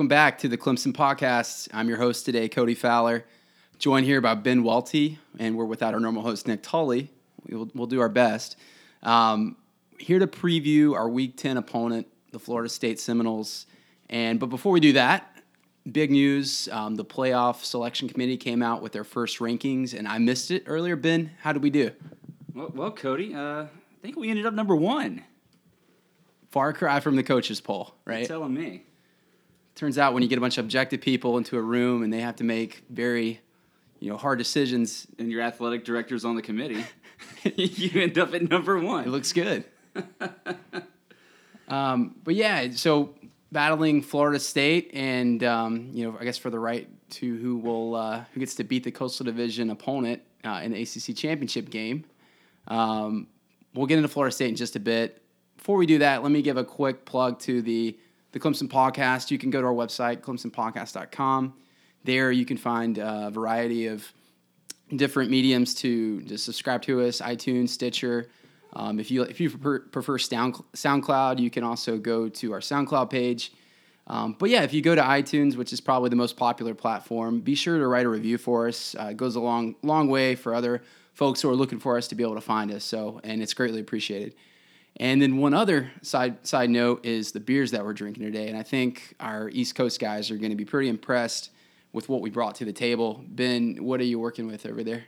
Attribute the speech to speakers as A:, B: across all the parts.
A: Welcome back to the Clemson Podcast. I'm your host today, Cody Fowler, joined here by Ben Welty, and we're without our normal host, Nick Tully. We'll, we'll do our best. Um, here to preview our Week 10 opponent, the Florida State Seminoles. And but before we do that, big news: um, the playoff selection committee came out with their first rankings, and I missed it earlier. Ben, how did we do?
B: Well, well Cody, uh, I think we ended up number one.
A: Far cry from the coaches poll, right?
B: You're telling me.
A: Turns out when you get a bunch of objective people into a room and they have to make very, you know, hard decisions,
B: and your athletic director's on the committee, you end up at number one.
A: It looks good. um, but yeah, so battling Florida State, and um, you know, I guess for the right to who will uh, who gets to beat the Coastal Division opponent uh, in the ACC championship game. Um, we'll get into Florida State in just a bit. Before we do that, let me give a quick plug to the the Clemson Podcast. You can go to our website, clemsonpodcast.com. There you can find a variety of different mediums to, to subscribe to us iTunes, Stitcher. Um, if you if you prefer, Sound, SoundCloud, you can also go to our SoundCloud page. Um, but yeah, if you go to iTunes, which is probably the most popular platform, be sure to write a review for us. Uh, it goes a long long way for other folks who are looking for us to be able to find us. So, and it's greatly appreciated. And then one other side side note is the beers that we're drinking today, and I think our East Coast guys are going to be pretty impressed with what we brought to the table. Ben, what are you working with over there?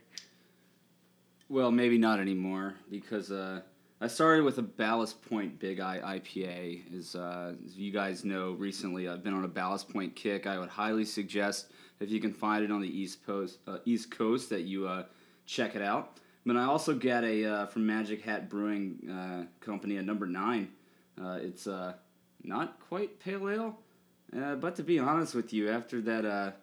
B: Well, maybe not anymore because uh, I started with a Ballast Point Big Eye IPA. As, uh, as you guys know, recently I've been on a Ballast Point kick. I would highly suggest if you can find it on the East Coast, uh, East Coast that you uh, check it out. But I also got a uh, from Magic Hat Brewing uh, Company a number nine. Uh, it's uh, not quite pale ale, uh, but to be honest with you, after that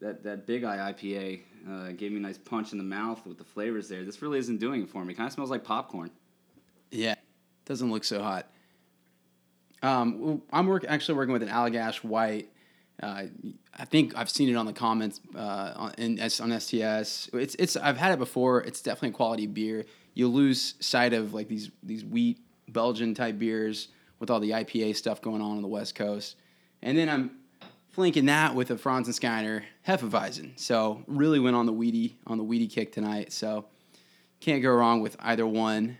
B: that that Big Eye IPA gave me a nice punch in the mouth with the flavors there. This really isn't doing it for me. Kind of smells like popcorn.
A: Yeah, doesn't look so hot. Um, I'm work, actually working with an Allagash White. Uh, I think I've seen it on the comments uh, on, in, on STS. It's it's I've had it before. It's definitely a quality beer. You lose sight of like these these wheat Belgian type beers with all the IPA stuff going on on the West Coast, and then I'm flanking that with a Franziskaner Hefeweizen. So really went on the weedy on the weedy kick tonight. So can't go wrong with either one.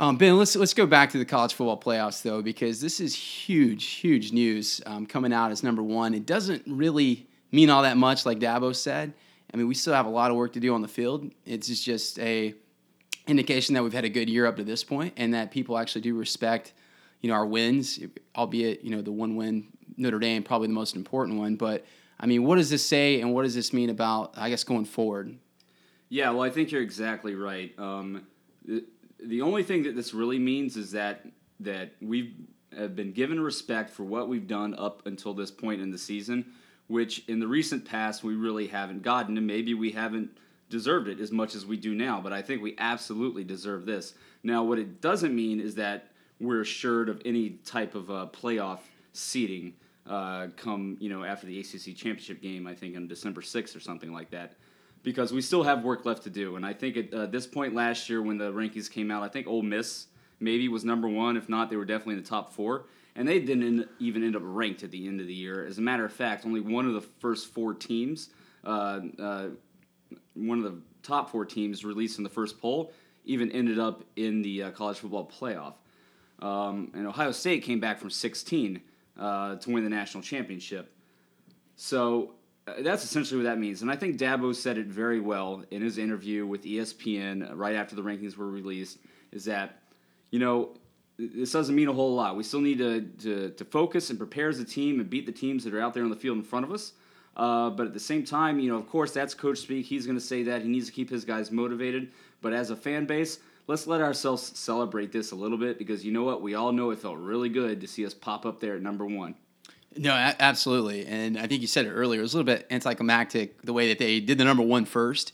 A: Um, ben, let's let's go back to the college football playoffs though, because this is huge, huge news um, coming out as number one. It doesn't really mean all that much, like Dabo said. I mean, we still have a lot of work to do on the field. It's just a indication that we've had a good year up to this point, and that people actually do respect, you know, our wins, albeit you know the one win Notre Dame probably the most important one. But I mean, what does this say, and what does this mean about I guess going forward?
B: Yeah, well, I think you're exactly right. Um, the only thing that this really means is that that we've have been given respect for what we've done up until this point in the season, which in the recent past we really haven't gotten, and maybe we haven't deserved it as much as we do now. But I think we absolutely deserve this. Now, what it doesn't mean is that we're assured of any type of uh, playoff seeding uh, come you know after the ACC championship game. I think on December sixth or something like that because we still have work left to do. And I think at uh, this point last year, when the rankings came out, I think Ole Miss maybe was number one. If not, they were definitely in the top four. And they didn't even end up ranked at the end of the year. As a matter of fact, only one of the first four teams, uh, uh, one of the top four teams released in the first poll, even ended up in the uh, college football playoff. Um, and Ohio State came back from 16 uh, to win the national championship. So that's essentially what that means. And I think Dabo said it very well in his interview with ESPN right after the rankings were released is that, you know, this doesn't mean a whole lot. We still need to, to, to focus and prepare as a team and beat the teams that are out there on the field in front of us. Uh, but at the same time, you know, of course, that's coach speak. He's going to say that. He needs to keep his guys motivated. But as a fan base, let's let ourselves celebrate this a little bit because you know what? We all know it felt really good to see us pop up there at number one.
A: No, a- absolutely. And I think you said it earlier. It was a little bit anticlimactic the way that they did the number one first.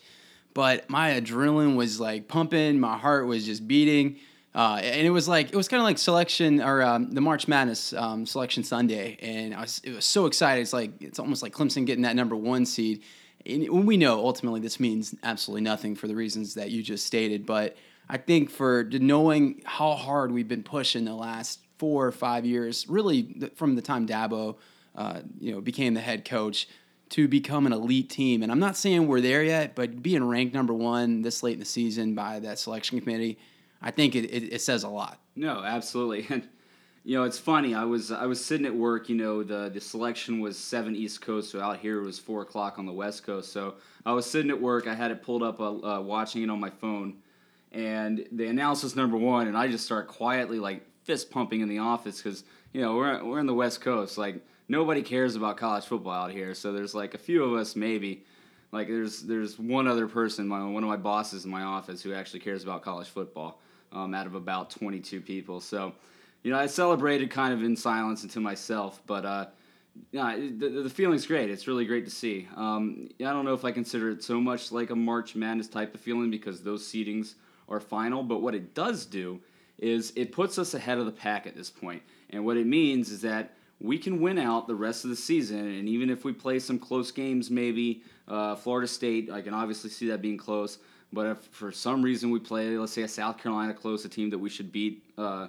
A: But my adrenaline was like pumping. My heart was just beating. Uh, and it was like it was kind of like selection or um, the March Madness um, selection Sunday, and I was it was so excited. It's like it's almost like Clemson getting that number one seed. And we know ultimately this means absolutely nothing for the reasons that you just stated, but I think for knowing how hard we've been pushing the last four or five years, really from the time Dabo uh, you know, became the head coach to become an elite team. And I'm not saying we're there yet, but being ranked number one this late in the season by that selection committee, I think it, it, it says a lot.
B: No, absolutely. And you know, it's funny. I was I was sitting at work. You know, the the selection was seven East Coast, so out here it was four o'clock on the West Coast. So I was sitting at work. I had it pulled up, uh, uh, watching it on my phone, and the analysis number one, and I just start quietly like fist pumping in the office because you know we're we're in the West Coast. Like nobody cares about college football out here. So there's like a few of us maybe. Like there's there's one other person, my one of my bosses in my office who actually cares about college football. Um, out of about 22 people. So you know, I celebrated kind of in silence and to myself, but uh, yeah, the, the feeling's great. It's really great to see. Um, I don't know if I consider it so much like a March Madness type of feeling because those seedings are final, but what it does do is it puts us ahead of the pack at this point. And what it means is that we can win out the rest of the season, and even if we play some close games, maybe uh, Florida State, I can obviously see that being close. But if for some reason we play, let's say a South Carolina close, a team that we should beat, uh,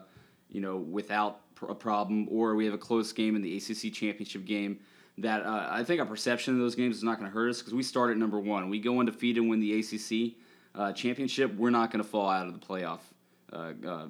B: you know, without a problem, or we have a close game in the ACC championship game. That uh, I think our perception of those games is not going to hurt us because we start at number one. We go undefeated and win the ACC uh, championship. We're not going to fall out of the playoff uh, uh,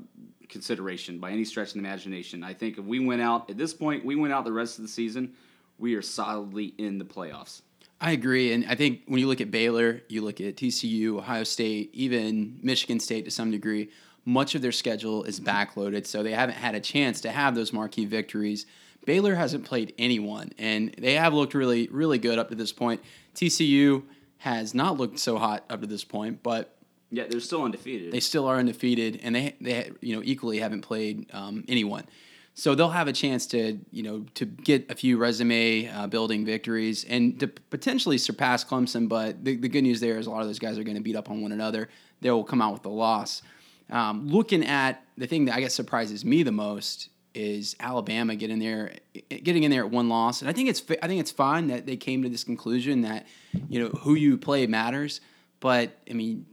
B: consideration by any stretch of the imagination. I think if we went out at this point, we went out the rest of the season, we are solidly in the playoffs.
A: I agree, and I think when you look at Baylor, you look at TCU, Ohio State, even Michigan State to some degree much of their schedule is backloaded, so they haven't had a chance to have those marquee victories. Baylor hasn't played anyone, and they have looked really, really good up to this point. TCU has not looked so hot up to this point, but
B: yeah, they're still undefeated.
A: They still are undefeated, and they they you know equally haven't played um, anyone. So they'll have a chance to you know to get a few resume uh, building victories and to potentially surpass Clemson. But the, the good news there is a lot of those guys are going to beat up on one another. They will come out with the loss. Um, looking at the thing that I guess surprises me the most is Alabama getting there, getting in there at one loss, and I think it's I think it's fine that they came to this conclusion that you know who you play matters. But I mean,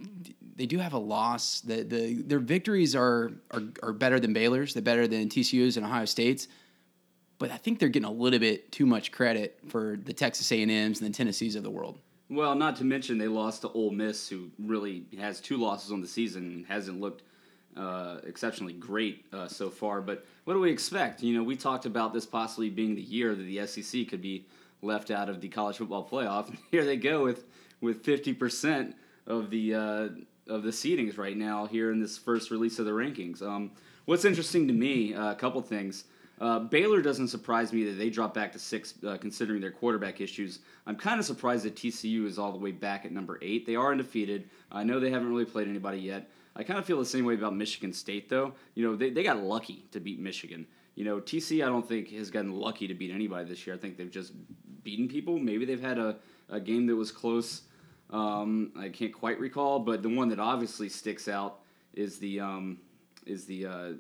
A: they do have a loss. The the their victories are are, are better than Baylor's. They're better than TCU's and Ohio State's. But I think they're getting a little bit too much credit for the Texas A and M's and the Tennessees of the world.
B: Well, not to mention they lost to Ole Miss, who really has two losses on the season and hasn't looked uh, exceptionally great uh, so far. But what do we expect? You know, we talked about this possibly being the year that the SEC could be left out of the college football playoff. here they go with with fifty percent of the uh, of the seedings right now here in this first release of the rankings. Um, what's interesting to me, uh, a couple things. Uh, Baylor doesn't surprise me that they dropped back to six, uh, considering their quarterback issues. I'm kind of surprised that TCU is all the way back at number eight. They are undefeated. I know they haven't really played anybody yet. I kind of feel the same way about Michigan State, though. You know, they, they got lucky to beat Michigan. You know, TC, I don't think has gotten lucky to beat anybody this year. I think they've just beaten people. Maybe they've had a, a game that was close. Um, I can't quite recall, but the one that obviously sticks out is the um, is the uh,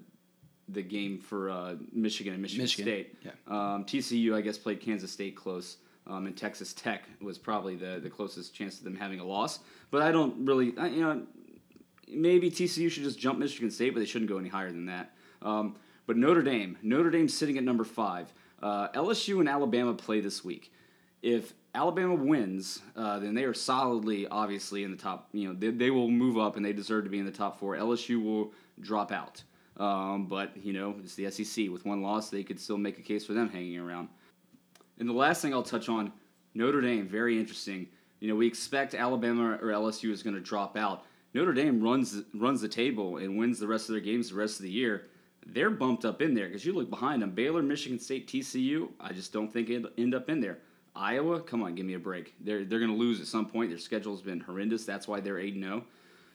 B: the game for uh, Michigan and Michigan, Michigan. State. Yeah. Um, TCU, I guess, played Kansas State close, um, and Texas Tech was probably the, the closest chance to them having a loss. But I don't really, I, you know, maybe TCU should just jump Michigan State, but they shouldn't go any higher than that. Um, but Notre Dame, Notre Dame sitting at number five. Uh, LSU and Alabama play this week. If Alabama wins, uh, then they are solidly, obviously, in the top. You know, they, they will move up and they deserve to be in the top four. LSU will drop out. Um, but, you know, it's the SEC. With one loss, they could still make a case for them hanging around. And the last thing I'll touch on Notre Dame, very interesting. You know, we expect Alabama or LSU is going to drop out. Notre Dame runs runs the table and wins the rest of their games the rest of the year. They're bumped up in there because you look behind them. Baylor, Michigan State, TCU. I just don't think it end up in there. Iowa, come on, give me a break. They're they're going to lose at some point. Their schedule's been horrendous. That's why they're eight zero.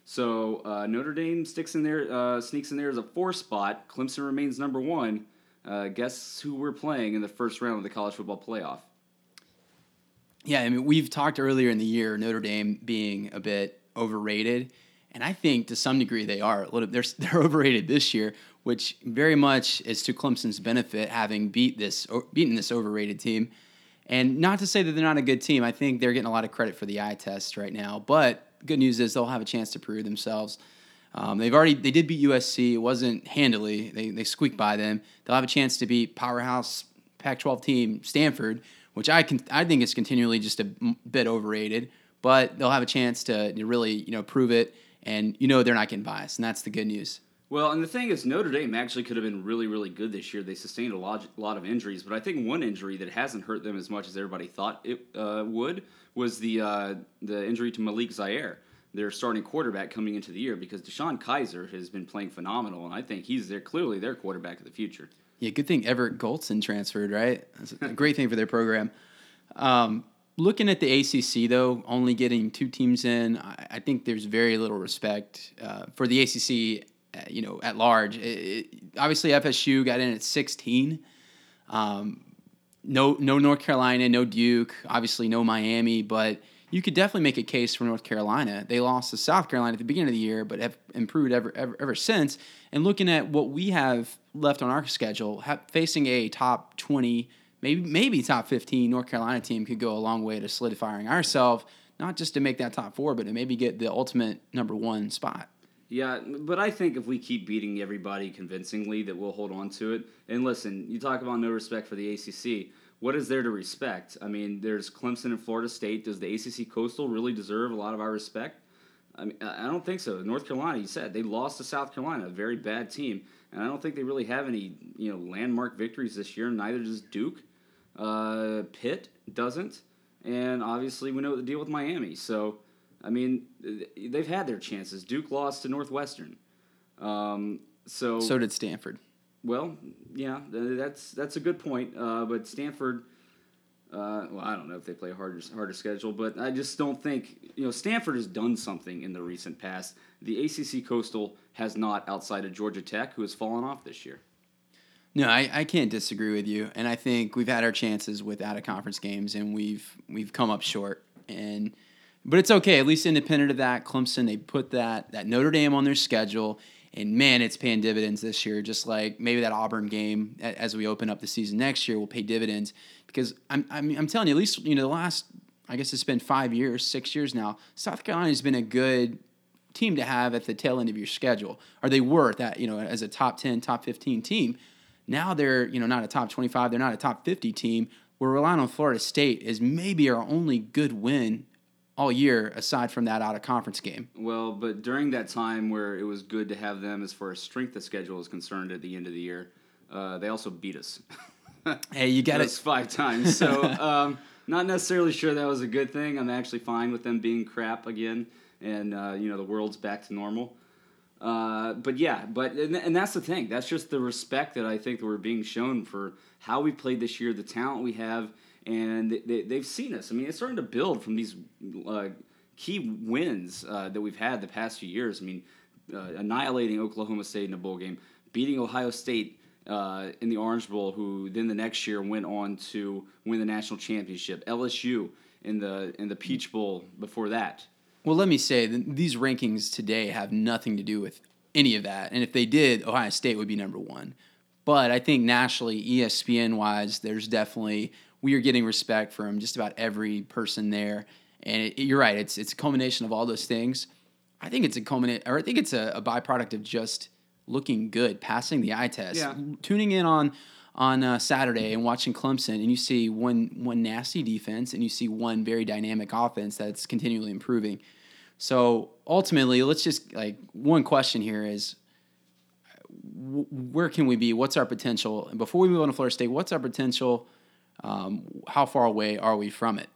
B: So uh, Notre Dame sticks in there, uh, sneaks in there as a four spot. Clemson remains number one. Uh, guess who we're playing in the first round of the college football playoff?
A: Yeah, I mean we've talked earlier in the year Notre Dame being a bit overrated, and I think to some degree they are a little. They're they're overrated this year, which very much is to Clemson's benefit, having beat this beaten this overrated team. And not to say that they're not a good team. I think they're getting a lot of credit for the eye test right now. But good news is they'll have a chance to prove themselves. Um, they've already they did beat USC. It wasn't handily. They they squeaked by them. They'll have a chance to beat powerhouse Pac-12 team, Stanford, which I can I think is continually just a bit overrated, but they'll have a chance to, to really you know prove it, and you know they're not getting biased, and that's the good news.
B: Well, and the thing is, Notre Dame actually could have been really, really good this year. They sustained a lot, lot of injuries, but I think one injury that hasn't hurt them as much as everybody thought it uh, would was the uh, the injury to Malik Zaire, their starting quarterback coming into the year, because DeShone Kizer has been playing phenomenal, and I think he's their clearly their quarterback of the future.
A: Yeah, good thing Everett Golson transferred, right? That's a great thing for their program. Um, looking at the ACC, though, only getting two teams in, I, I think there's very little respect uh, for the ACC you know, at large. It, it, obviously, FSU got in at 16. Um, no, no North Carolina, no Duke, obviously no Miami, but you could definitely make a case for North Carolina. They lost to South Carolina at the beginning of the year, but have improved ever ever, ever since. And looking at what we have left on our schedule, facing a top 20, maybe maybe top 15 North Carolina team could go a long way to solidifying ourselves, not just to make that top four, but to maybe get the ultimate number one spot.
B: Yeah, but I think if we keep beating everybody convincingly, that we'll hold on to it. And listen, you talk about no respect for the ACC. What is there to respect? I mean, there's Clemson and Florida State. Does the ACC Coastal really deserve a lot of our respect? I mean, I don't think so. North Carolina, you said they lost to South Carolina, a very bad team, and I don't think they really have any, you know, landmark victories this year. Neither does Duke. Uh, Pitt doesn't, and obviously we know the deal with Miami. So I mean, they've had their chances. Duke lost to Northwestern. Um, so
A: so did Stanford.
B: Well, yeah, that's that's a good point. Uh, but Stanford, uh, well, I don't know if they play a harder harder schedule, but I just don't think you know Stanford has done something in the recent past. The ACC Coastal has not, outside of Georgia Tech, who has fallen off this year.
A: No, I, I can't disagree with you, and I think we've had our chances with out of conference games, and we've we've come up short. And but it's okay. At least independent of that, Clemson they put that that Notre Dame on their schedule, and man, it's paying dividends this year. Just like maybe that Auburn game as we open up the season next year will pay dividends because I'm I'm, I'm telling you, at least you know the last I guess it's been five years, six years now. South Carolina has been a good team to have at the tail end of your schedule. Are they worth that? You know, as a top ten, top fifteen team. Now they're you know not a top twenty five. They're not a top fifty team. We're relying on Florida State as maybe our only good win all year aside from that out of conference game.
B: Well, but during that time where it was good to have them as far as strength of schedule is concerned at the end of the year, uh, they also beat us.
A: hey, you got it
B: five times. So, um, not necessarily sure that was a good thing. I'm actually fine with them being crap again, and uh, you know the world's back to normal. Uh, but yeah, but and, and, that's the thing. That's just the respect that I think that we're being shown for how we played this year, the talent we have, and they, they, have seen us. I mean, it's starting to build from these uh, key wins uh, that we've had the past few years. I mean, uh, annihilating Oklahoma State in a bowl game, beating Ohio State uh, in the Orange Bowl, who then the next year went on to win the national championship. LSU in the in the Peach Bowl before that.
A: Well, let me say these rankings today have nothing to do with any of that, and if they did, Ohio State would be number one. But I think nationally, ESPN wise, there's definitely we are getting respect from just about every person there. And it, you're right; it's it's a culmination of all those things. I think it's a culminate, or I think it's a, a byproduct of just looking good, passing the eye test,
B: yeah.
A: tuning in on on uh, Saturday and watching Clemson, and you see one one nasty defense, and you see one very dynamic offense that's continually improving. So ultimately, let's just like one question here is where can we be? What's our potential? And before we move on to Florida State, what's our potential um, how far away are we from it?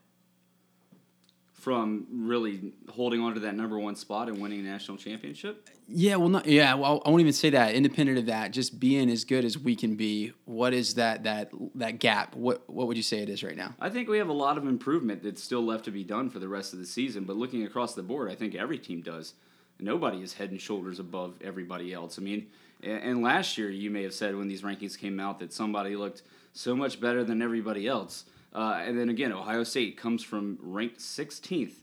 B: From really holding on to that number one spot and winning a national championship?
A: Yeah, well, not yeah. Well, I won't even say that. Independent of that, just being as good as we can be. What is that that that gap? What what would you say it is right now?
B: I think we have a lot of improvement that's still left to be done for the rest of the season. But looking across the board, I think every team does. Nobody is head and shoulders above everybody else. I mean, and last year you may have said when these rankings came out that somebody looked so much better than everybody else. Uh, and then again, Ohio State comes from ranked 16th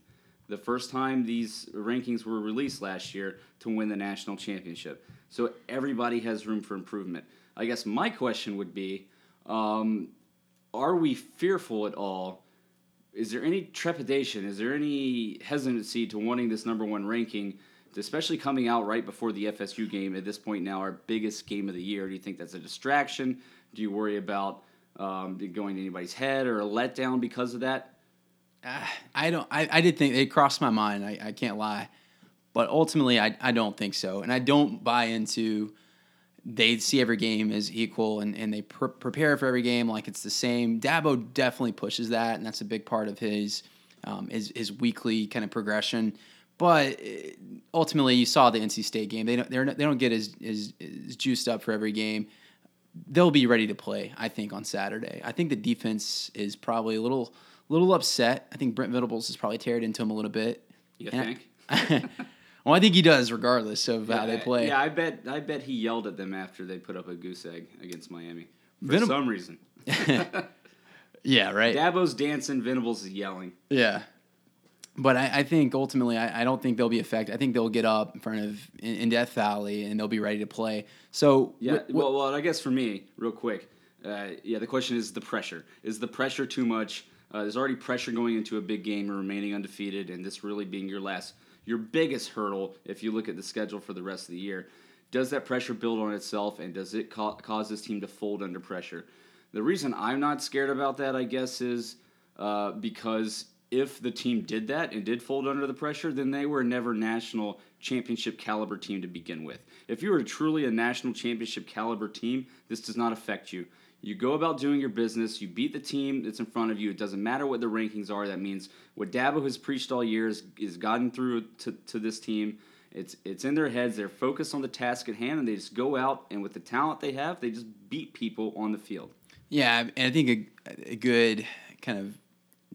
B: the first time these rankings were released last year to win the national championship. So everybody has room for improvement. I guess my question would be um, are we fearful at all? Is there any trepidation? Is there any hesitancy to wanting this number one ranking, especially coming out right before the FSU game at this point now, our biggest game of the year? Do you think that's a distraction? Do you worry about um, going to anybody's head or a letdown because of that?
A: Uh, I don't. I, I did think it crossed my mind. I, I can't lie, but ultimately, I, I don't think so, and I don't buy into they see every game as equal and, and they pr- prepare for every game like it's the same. Dabo definitely pushes that, and that's a big part of his um, his, his weekly kind of progression. But ultimately, you saw the NC State game. They don't they don't get as, as, as juiced up for every game. They'll be ready to play, I think, on Saturday. I think the defense is probably a little little upset. I think Brent Venables has probably teared into him a little bit.
B: You think?
A: well, I think he does, regardless of
B: yeah,
A: how they play.
B: Yeah, I bet. I bet he yelled at them after they put up a goose egg against Miami for
A: Venab-
B: some reason.
A: yeah, right.
B: Dabo's dancing, Venables is yelling.
A: Yeah. But I, I think ultimately, I, I, don't think they'll be affected. I think they'll get up in front of in, in Death Valley and they'll be ready to play. So
B: yeah, well, well, I guess for me, real quick, uh, yeah, the question is the pressure. Is the pressure too much? Uh, there's already pressure going into a big game and remaining undefeated, and this really being your last, your biggest hurdle if you look at the schedule for the rest of the year. Does that pressure build on itself, and does it ca- cause this team to fold under pressure? The reason I'm not scared about that, I guess, is uh, because if the team did that and did fold under the pressure, then they were never national championship caliber team to begin with. If you were truly a national championship caliber team, this does not affect you. You go about doing your business. You beat the team that's in front of you. It doesn't matter what the rankings are. That means what Dabo has preached all year is, is gotten through to, to this team. It's it's in their heads. They're focused on the task at hand, and they just go out and with the talent they have, they just beat people on the field.
A: Yeah, and I think a, a good kind of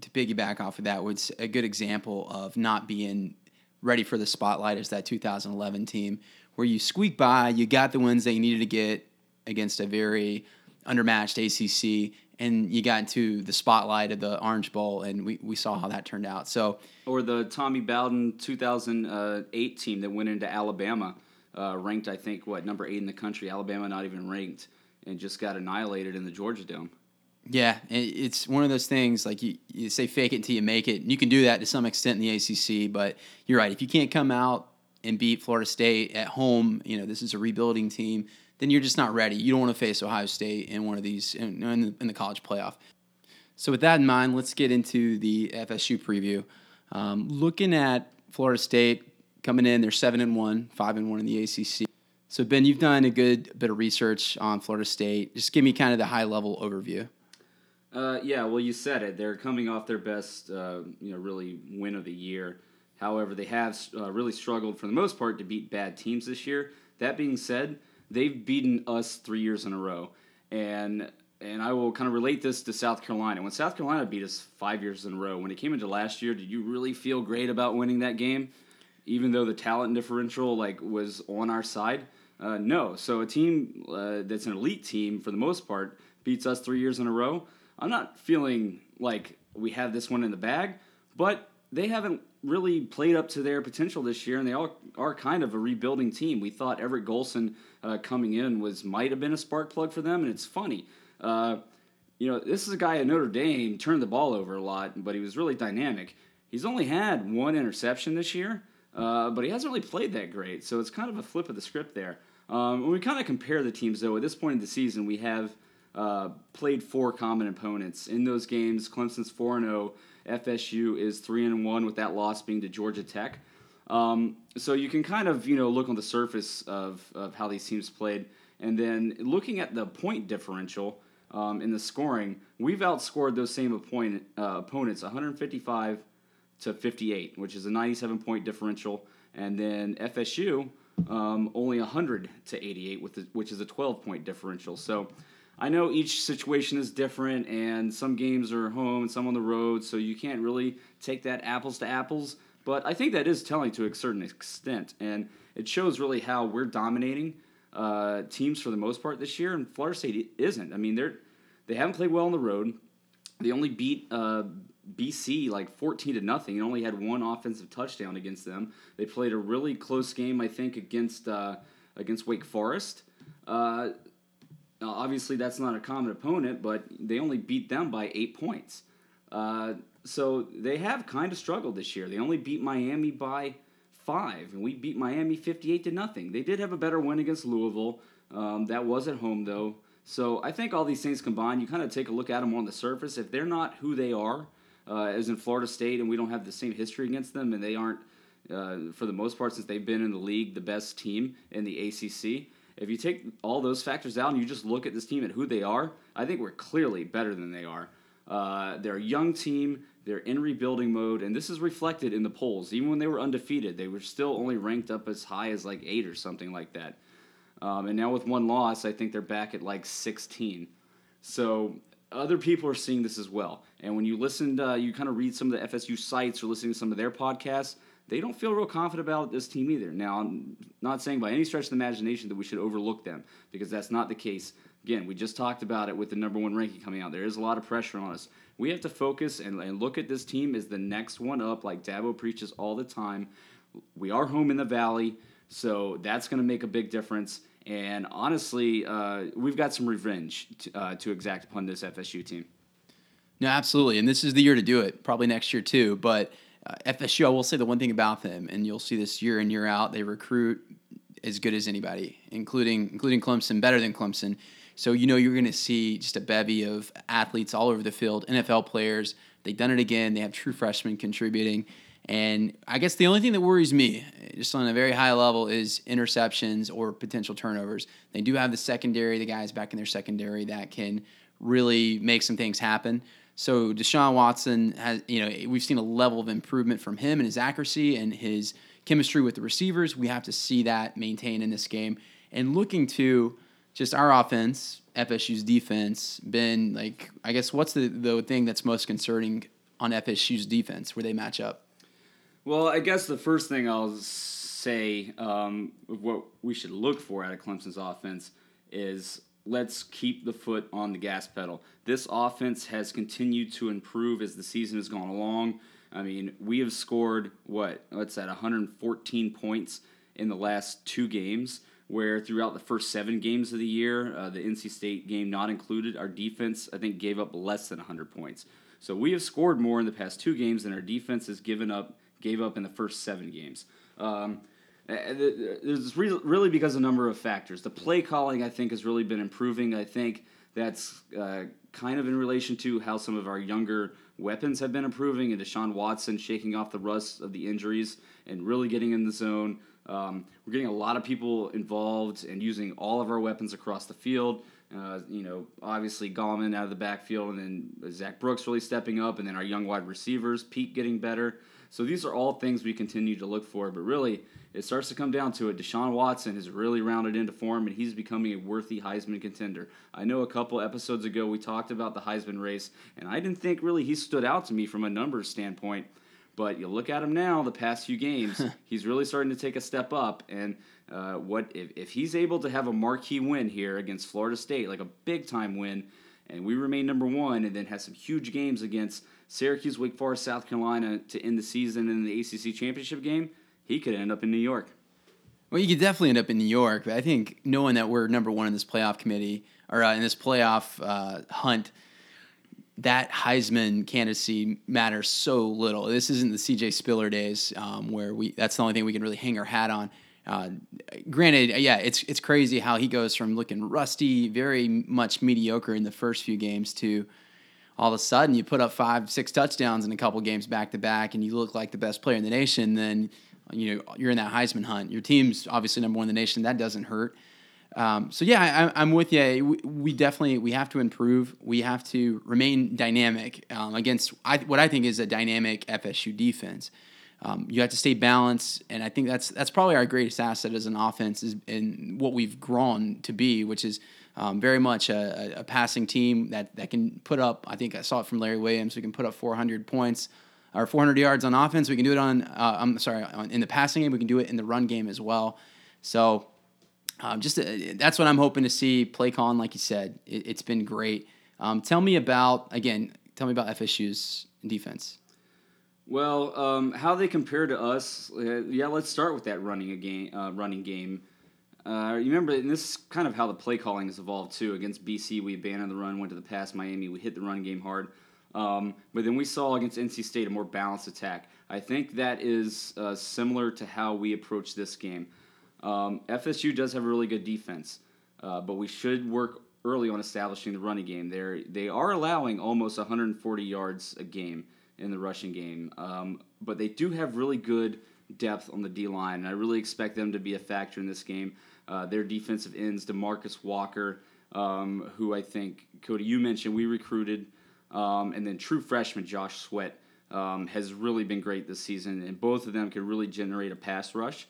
A: to piggyback off of that was a good example of not being ready for the spotlight is that 2011 team where you squeak by, you got the wins that you needed to get against a very undermatched ACC, and you got into the spotlight of the Orange Bowl, and we, we saw how that turned out. So,
B: or the Tommy Bowden 2008 team that went into Alabama, uh, ranked I think what number eight in the country. Alabama not even ranked, and just got annihilated in the Georgia Dome.
A: Yeah, it's one of those things like you, you say fake it until you make it. And you can do that to some extent in the ACC, but you're right. If you can't come out and beat Florida State at home, you know, this is a rebuilding team, then you're just not ready. You don't want to face Ohio State in one of these in, in, the, in the college playoff. So, with that in mind, let's get into the FSU preview. Um, looking at Florida State coming in, they're 7 and 1, 5 and 1 in the ACC. So, Ben, you've done a good bit of research on Florida State. Just give me kind of the high level overview.
B: Uh, yeah, well, you said it. They're coming off their best, uh, you know, really win of the year. However, they have uh, really struggled for the most part to beat bad teams this year. That being said, they've beaten us three years in a row, and and I will kind of relate this to South Carolina. When South Carolina beat us five years in a row, when it came into last year, did you really feel great about winning that game, even though the talent differential like was on our side? Uh, no. So a team uh, that's an elite team for the most part beats us three years in a row I'm not feeling like we have this one in the bag, but they haven't really played up to their potential this year, and they all are kind of a rebuilding team. We thought Everett Golson uh, coming in was might have been a spark plug for them, and it's funny. Uh, you know, this is a guy at Notre Dame turned the ball over a lot, but he was really dynamic. He's only had one interception this year, uh, but he hasn't really played that great. So it's kind of a flip of the script there. Um, when we kind of compare the teams, though, at this point in the season, we have uh, played four common opponents in those games. Clemson's four and zero. FSU is three and one with that loss being to Georgia Tech. Um, so you can kind of you know look on the surface of, of how these teams played, and then looking at the point differential um, in the scoring, we've outscored those same uh, opponents 155 to 58, which is a 97 point differential, and then FSU um, only 100 to 88, with the, which is a 12 point differential. So I know each situation is different, and some games are home and some on the road, so you can't really take that apples to apples. But I think that is telling to a certain extent, and it shows really how we're dominating uh, teams for the most part this year, and Florida State isn't. I mean, they're they haven't played well on the road. They only beat uh, BC like fourteen to nothing, and only had one offensive touchdown against them. They played a really close game, I think, against uh, against Wake Forest. Uh, obviously, that's not a common opponent, but they only beat them by eight points. Uh, so they have kind of struggled this year. They only beat Miami by five, and we beat Miami 58 to nothing. They did have a better win against Louisville. Um, that was at home, though. So I think all these things combined, you kind of take a look at them on the surface. If they're not who they are, uh, as in Florida State, and we don't have the same history against them, and they aren't, uh, for the most part, since they've been in the league, the best team in the ACC. If you take all those factors out and you just look at this team and who they are, I think we're clearly better than they are. Uh, they're a young team. They're in rebuilding mode, and this is reflected in the polls. Even when they were undefeated, they were still only ranked up as high as like eight or something like that. Um, and now with one loss, I think they're back at like 16. So other people are seeing this as well. And when you listen, uh, you kind of read some of the FSU sites or listening to some of their podcasts, they don't feel real confident about this team either. Now, I'm not saying by any stretch of the imagination that we should overlook them because that's not the case. Again, we just talked about it with the number one ranking coming out. There is a lot of pressure on us. We have to focus and, and look at this team as the next one up, like Dabo preaches all the time. We are home in the Valley, so that's going to make a big difference. And honestly, uh, we've got some revenge to, uh, to exact upon this FSU team.
A: No, absolutely. And this is the year to do it, probably next year too. But uh, FSU, I will say the one thing about them, and you'll see this year in, year out, they recruit as good as anybody, including including Clemson, better than Clemson. So you know you're going to see just a bevy of athletes all over the field, NFL players. They've done it again. They have true freshmen contributing. And I guess the only thing that worries me, just on a very high level, is interceptions or potential turnovers. They do have the secondary, the guys back in their secondary that can really make some things happen. So Deshaun Watson has, you know, we've seen a level of improvement from him and his accuracy and his chemistry with the receivers. We have to see that maintained in this game. And looking to just our offense, FSU's defense, been like, I guess, what's the, the thing that's most concerning on FSU's defense where they match up?
B: Well, I guess the first thing I'll say, um, what we should look for out of Clemson's offense is let's keep the foot on the gas pedal. This offense has continued to improve as the season has gone along. I mean, we have scored what? What's that? 114 points in the last two games. Where throughout the first seven games of the year, uh, the NC State game not included, our defense I think gave up less than 100 points. So we have scored more in the past two games than our defense has given up gave up in the first seven games. Um, it's really because of a number of factors. The play calling, I think, has really been improving. I think that's uh, kind of in relation to how some of our younger weapons have been improving, and Deshaun Watson shaking off the rust of the injuries and really getting in the zone. Um, we're getting a lot of people involved and using all of our weapons across the field. Uh, you know, obviously Gallman out of the backfield, and then Zac Brooks really stepping up, and then our young wide receivers, Pete getting better. So these are all things we continue to look for, but really, it starts to come down to it. Deshaun Watson has really rounded into form, and he's becoming a worthy Heisman contender. I know a couple episodes ago we talked about the Heisman race, and I didn't think really he stood out to me from a numbers standpoint. But you look at him now, the past few games, he's really starting to take a step up. And uh, what if, if he's able to have a marquee win here against Florida State, like a big time win, and we remain number one, and then has some huge games against Syracuse, Wake Forest, South Carolina to end the season in the ACC championship game, he could end up in New York.
A: Well, you could definitely end up in New York, but I think knowing that we're number one in this playoff committee or uh, in this playoff uh, hunt, that Heisman candidacy matters so little. This isn't the CJ Spiller days um, where we that's the only thing we can really hang our hat on. Uh, granted, yeah, it's it's crazy how he goes from looking rusty, very much mediocre in the first few games to all of a sudden you put up five, six touchdowns in a couple games back to back, and you look like the best player in the nation, then you know you're in that Heisman hunt. Your team's obviously number one in the nation. That doesn't hurt. Um, so yeah, I, am with you. We, definitely we have to improve. We have to remain dynamic um, against I, what I think is a dynamic FSU defense. Um, you have to stay balanced, and I think that's that's probably our greatest asset as an offense is in what we've grown to be, which is um, very much a, a, passing team that, that can put up. I think I saw it from Larry Williams. We can put up 400 points or 400 yards on offense. We can do it on. Uh, I'm sorry, on, in the passing game. We can do it in the run game as well. So, um, just uh, that's what I'm hoping to see. Play calling, like you said, it, has been great. Um, tell me about again. Tell me about FSU's defense.
B: Well, um, how they compare to us? Uh, yeah, let's start with that running game. Uh, running game. Uh, you remember, and this is kind of how the play calling has evolved too. Against BC, we abandoned the run, went to the pass. Miami, we hit the run game hard. Um, but then we saw against NC State a more balanced attack. I think that is uh, similar to how we approach this game. Um, FSU does have a really good defense, uh, but we should work early on establishing the running game. They're they are allowing almost 140 yards a game in the rushing game, um, but they do have really good depth on the D line, and I really expect them to be a factor in this game. Uh, their defensive ends, Demarcus Walker, um, who I think Cody you mentioned we recruited, um, and then true freshman Josh Sweat um, has really been great this season, and both of them can really generate a pass rush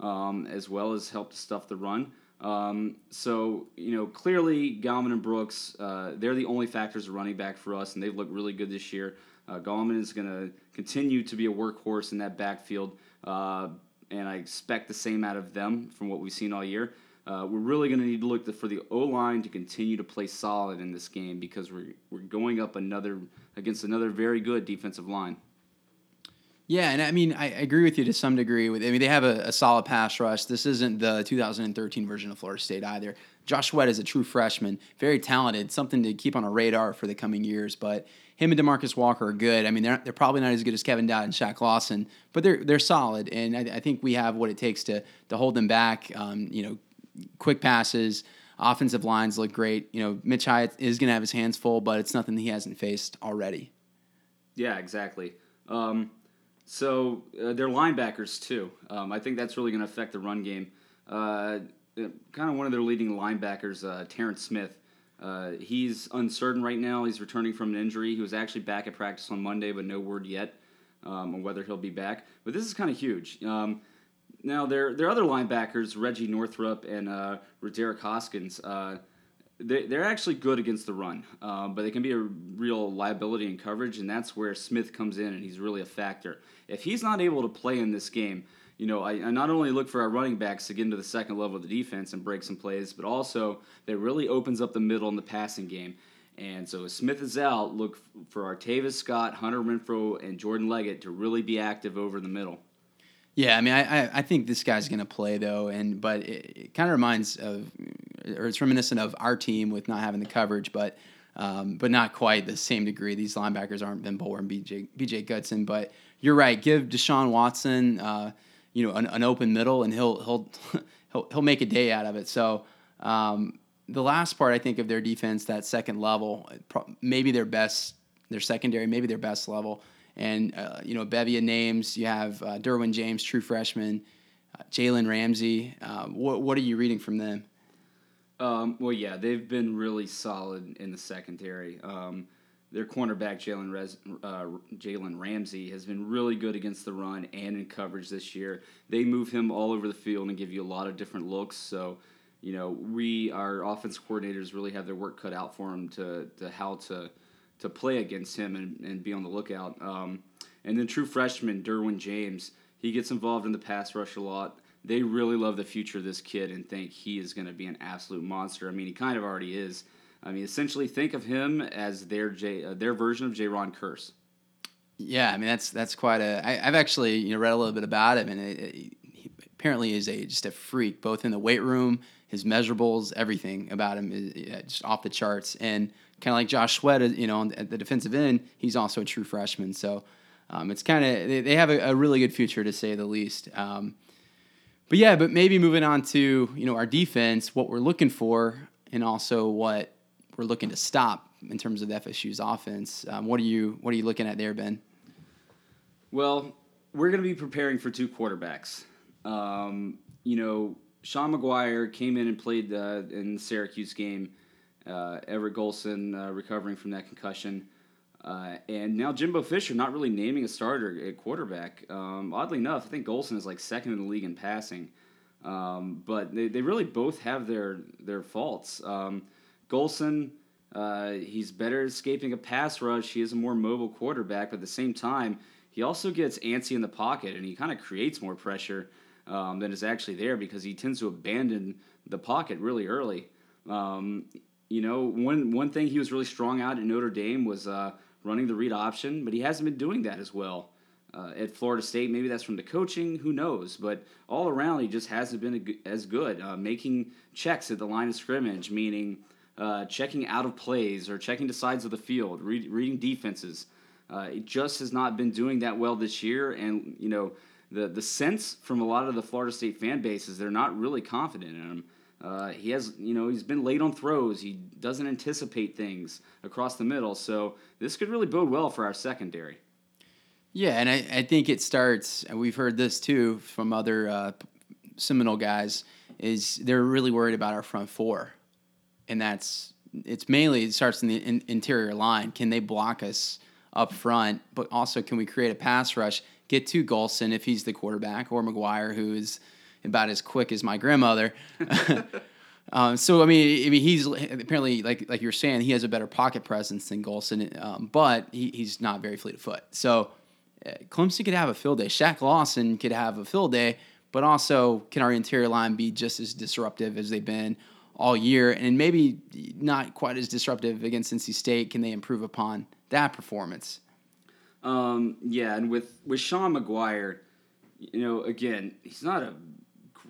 B: um, as well as help to stuff the run. Um, so, you know, clearly Gallman and Brooks, uh, they're the only factors of running back for us, and they've looked really good this year. Uh, Gallman is going to continue to be a workhorse in that backfield, uh, and I expect the same out of them from what we've seen all year. Uh, we're really going to need to look for the O line to continue to play solid in this game because we're we're going up another against another very good defensive line.
A: Yeah, and I mean, I agree with you to some degree. With I mean, they have a, a, solid pass rush. This isn't the 2013 version of Florida State either. Josh Sweat is a true freshman, very talented, something to keep on a radar for the coming years. But him and Demarcus Walker are good. I mean, they're they're probably not as good as Kevin Dodd and Shaq Lawson, but they're they're solid, and I, I think we have what it takes to to hold them back. Um, you know, quick passes. Offensive lines look great. You know, Mitch Hyatt is going to have his hands full, but it's nothing he hasn't faced already.
B: Yeah, exactly. Um, so uh, they're linebackers too. Um, I think that's really going to affect the run game. Uh, kind of one of their leading linebackers, uh, Terrance Smith. Uh, he's uncertain right now. He's returning from an injury. He was actually back at practice on Monday, but no word yet um, on whether he'll be back. But this is kind of huge. Um, now, their their other linebackers, Reggie Northrup and uh, Ro'Derrick Hoskins, uh, they, they're actually good against the run, um, but they can be a real liability in coverage, and that's where Smith comes in, and he's really a factor. If he's not able to play in this game, you know, I, I, not only look for our running backs to get into the second level of the defense and break some plays, but also that really opens up the middle in the passing game. And so if Smith is out, look for Artavis Scott, Hunter Renfrow, and Jordan Leggett to really be active over the middle.
A: Yeah, I mean, I, I think this guy's going to play though, and but it, it kind of reminds of, or it's reminiscent of our team with not having the coverage, but um, but not quite the same degree. These linebackers aren't Ben Boulware and BJ BJ but you're right. Give Deshaun Watson, uh, you know, an, an, open middle, and he'll he'll he'll he'll make a day out of it. So. Um, the last part, I think, of their defense, that second level, maybe their best, their secondary, maybe their best level and uh, you know bevy of names. You have uh, Derwin James, true freshman, uh, Jalen Ramsey. Uh, what what are you reading from them?
B: Um, well, yeah, they've been really solid in the secondary. Um, their cornerback Jalen uh, Jalen Ramsey has been really good against the run and in coverage this year. They move him all over the field and give you a lot of different looks. So, you know, we our offense coordinators really have their work cut out for them to to how to to play against him and, and be on the lookout. Um, and then true freshman Derwin James, he gets involved in the pass rush a lot. They really love the future of this kid and think he is going to be an absolute monster. I mean, he kind of already is. I mean, essentially, think of him as their J, uh, their version of Jayron Kearse.
A: Yeah, I mean that's that's quite a. I, I've actually you know read a little bit about him, and it, it, he apparently is a just a freak, both in the weight room, his measurables, everything about him is yeah, just off the charts. And kind of like Josh Sweat, uh, you know, at the defensive end, he's also a true freshman. So um, it's kind of they, they, have a, a, really good future to say the least. Um, but yeah, but maybe moving on to you know our defense, what we're looking for, and also what we're looking to stop in terms of FSU's offense. Um, what are you what are you looking at there, Ben?
B: Well, we're going to be preparing for two quarterbacks. Um, you know, Sean Maguire came in and played uh, in the Syracuse game uh, Everett Golson uh, recovering from that concussion. Uh, and now Jimbo Fisher not really naming a starter at quarterback. Um, oddly enough, I think Golson is like second in the league in passing. Um, but they, they really both have their their faults. Um, Golson, uh, he's better at escaping a pass rush. He is a more mobile quarterback, but at the same time, he also gets antsy in the pocket and he kind of creates more pressure um, than is actually there because he tends to abandon the pocket really early. You know, one one thing he was really strong out at Notre Dame was uh, running the read option, but he hasn't been doing that as well. Uh, at Florida State, maybe that's from the coaching, who knows? But all around, he just hasn't been as good. Uh, making checks at the line of scrimmage, meaning uh, checking out of plays or checking the sides of the field, read, reading defenses. Uh, it just has not been doing that well this year, and you know the the sense from a lot of the Florida State fan base is they're not really confident in him. Uh, he has, you know, he's been late on throws. He doesn't anticipate things across the middle. So this could really bode well for our secondary.
A: Yeah, and I, I think it starts, and we've heard this too from other uh, Seminole guys, is they're really worried about our front four. And that's, it's mainly, it starts in the in, interior line. Can they block us up front? But also, can we create a pass rush, get to Golson if he's the quarterback, or Maguire, who is about as quick as my grandmother. um, so I mean, I mean, he's apparently like like you're saying, he has a better pocket presence than Golson, um, but he, he's not very fleet of foot. So uh, Clemson could have a field day. Shaq Lawson could have a field day, but also can our interior line be just as disruptive as they've been all year, and maybe not quite as disruptive against NC State? Can they improve upon that performance?
B: Um, yeah, and with with Sean Maguire, you know, again, he's not a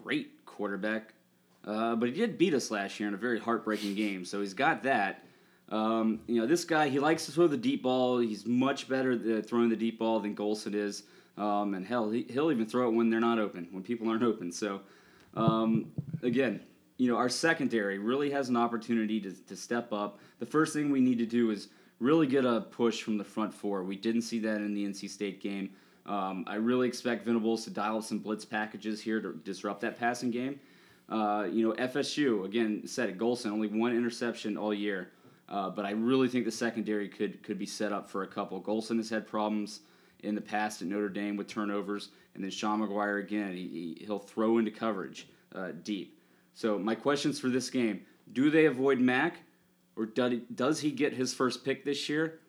B: great quarterback, uh, but he did beat us last year in a very heartbreaking game. So he's got that. Um, you know, this guy he likes to throw the deep ball. He's much better at throwing the deep ball than Golson is. Um, and hell, he, will even throw it when they're not open, when people aren't open. So, um, again, you know, our secondary really has an opportunity to, to step up. The first thing we need to do is really get a push from the front four. We didn't see that in the NC State game. Um, I really expect Venables to dial up some blitz packages here to disrupt that passing game. Uh, you know, FSU again said it. Golson only one interception all year, uh, but I really think the secondary could could be set up for a couple. Golson has had problems in the past at Notre Dame with turnovers, and then Sean Maguire again. He, he'll throw into coverage uh, deep. So my questions for this game: Do they avoid Mac, or does he get his first pick this year?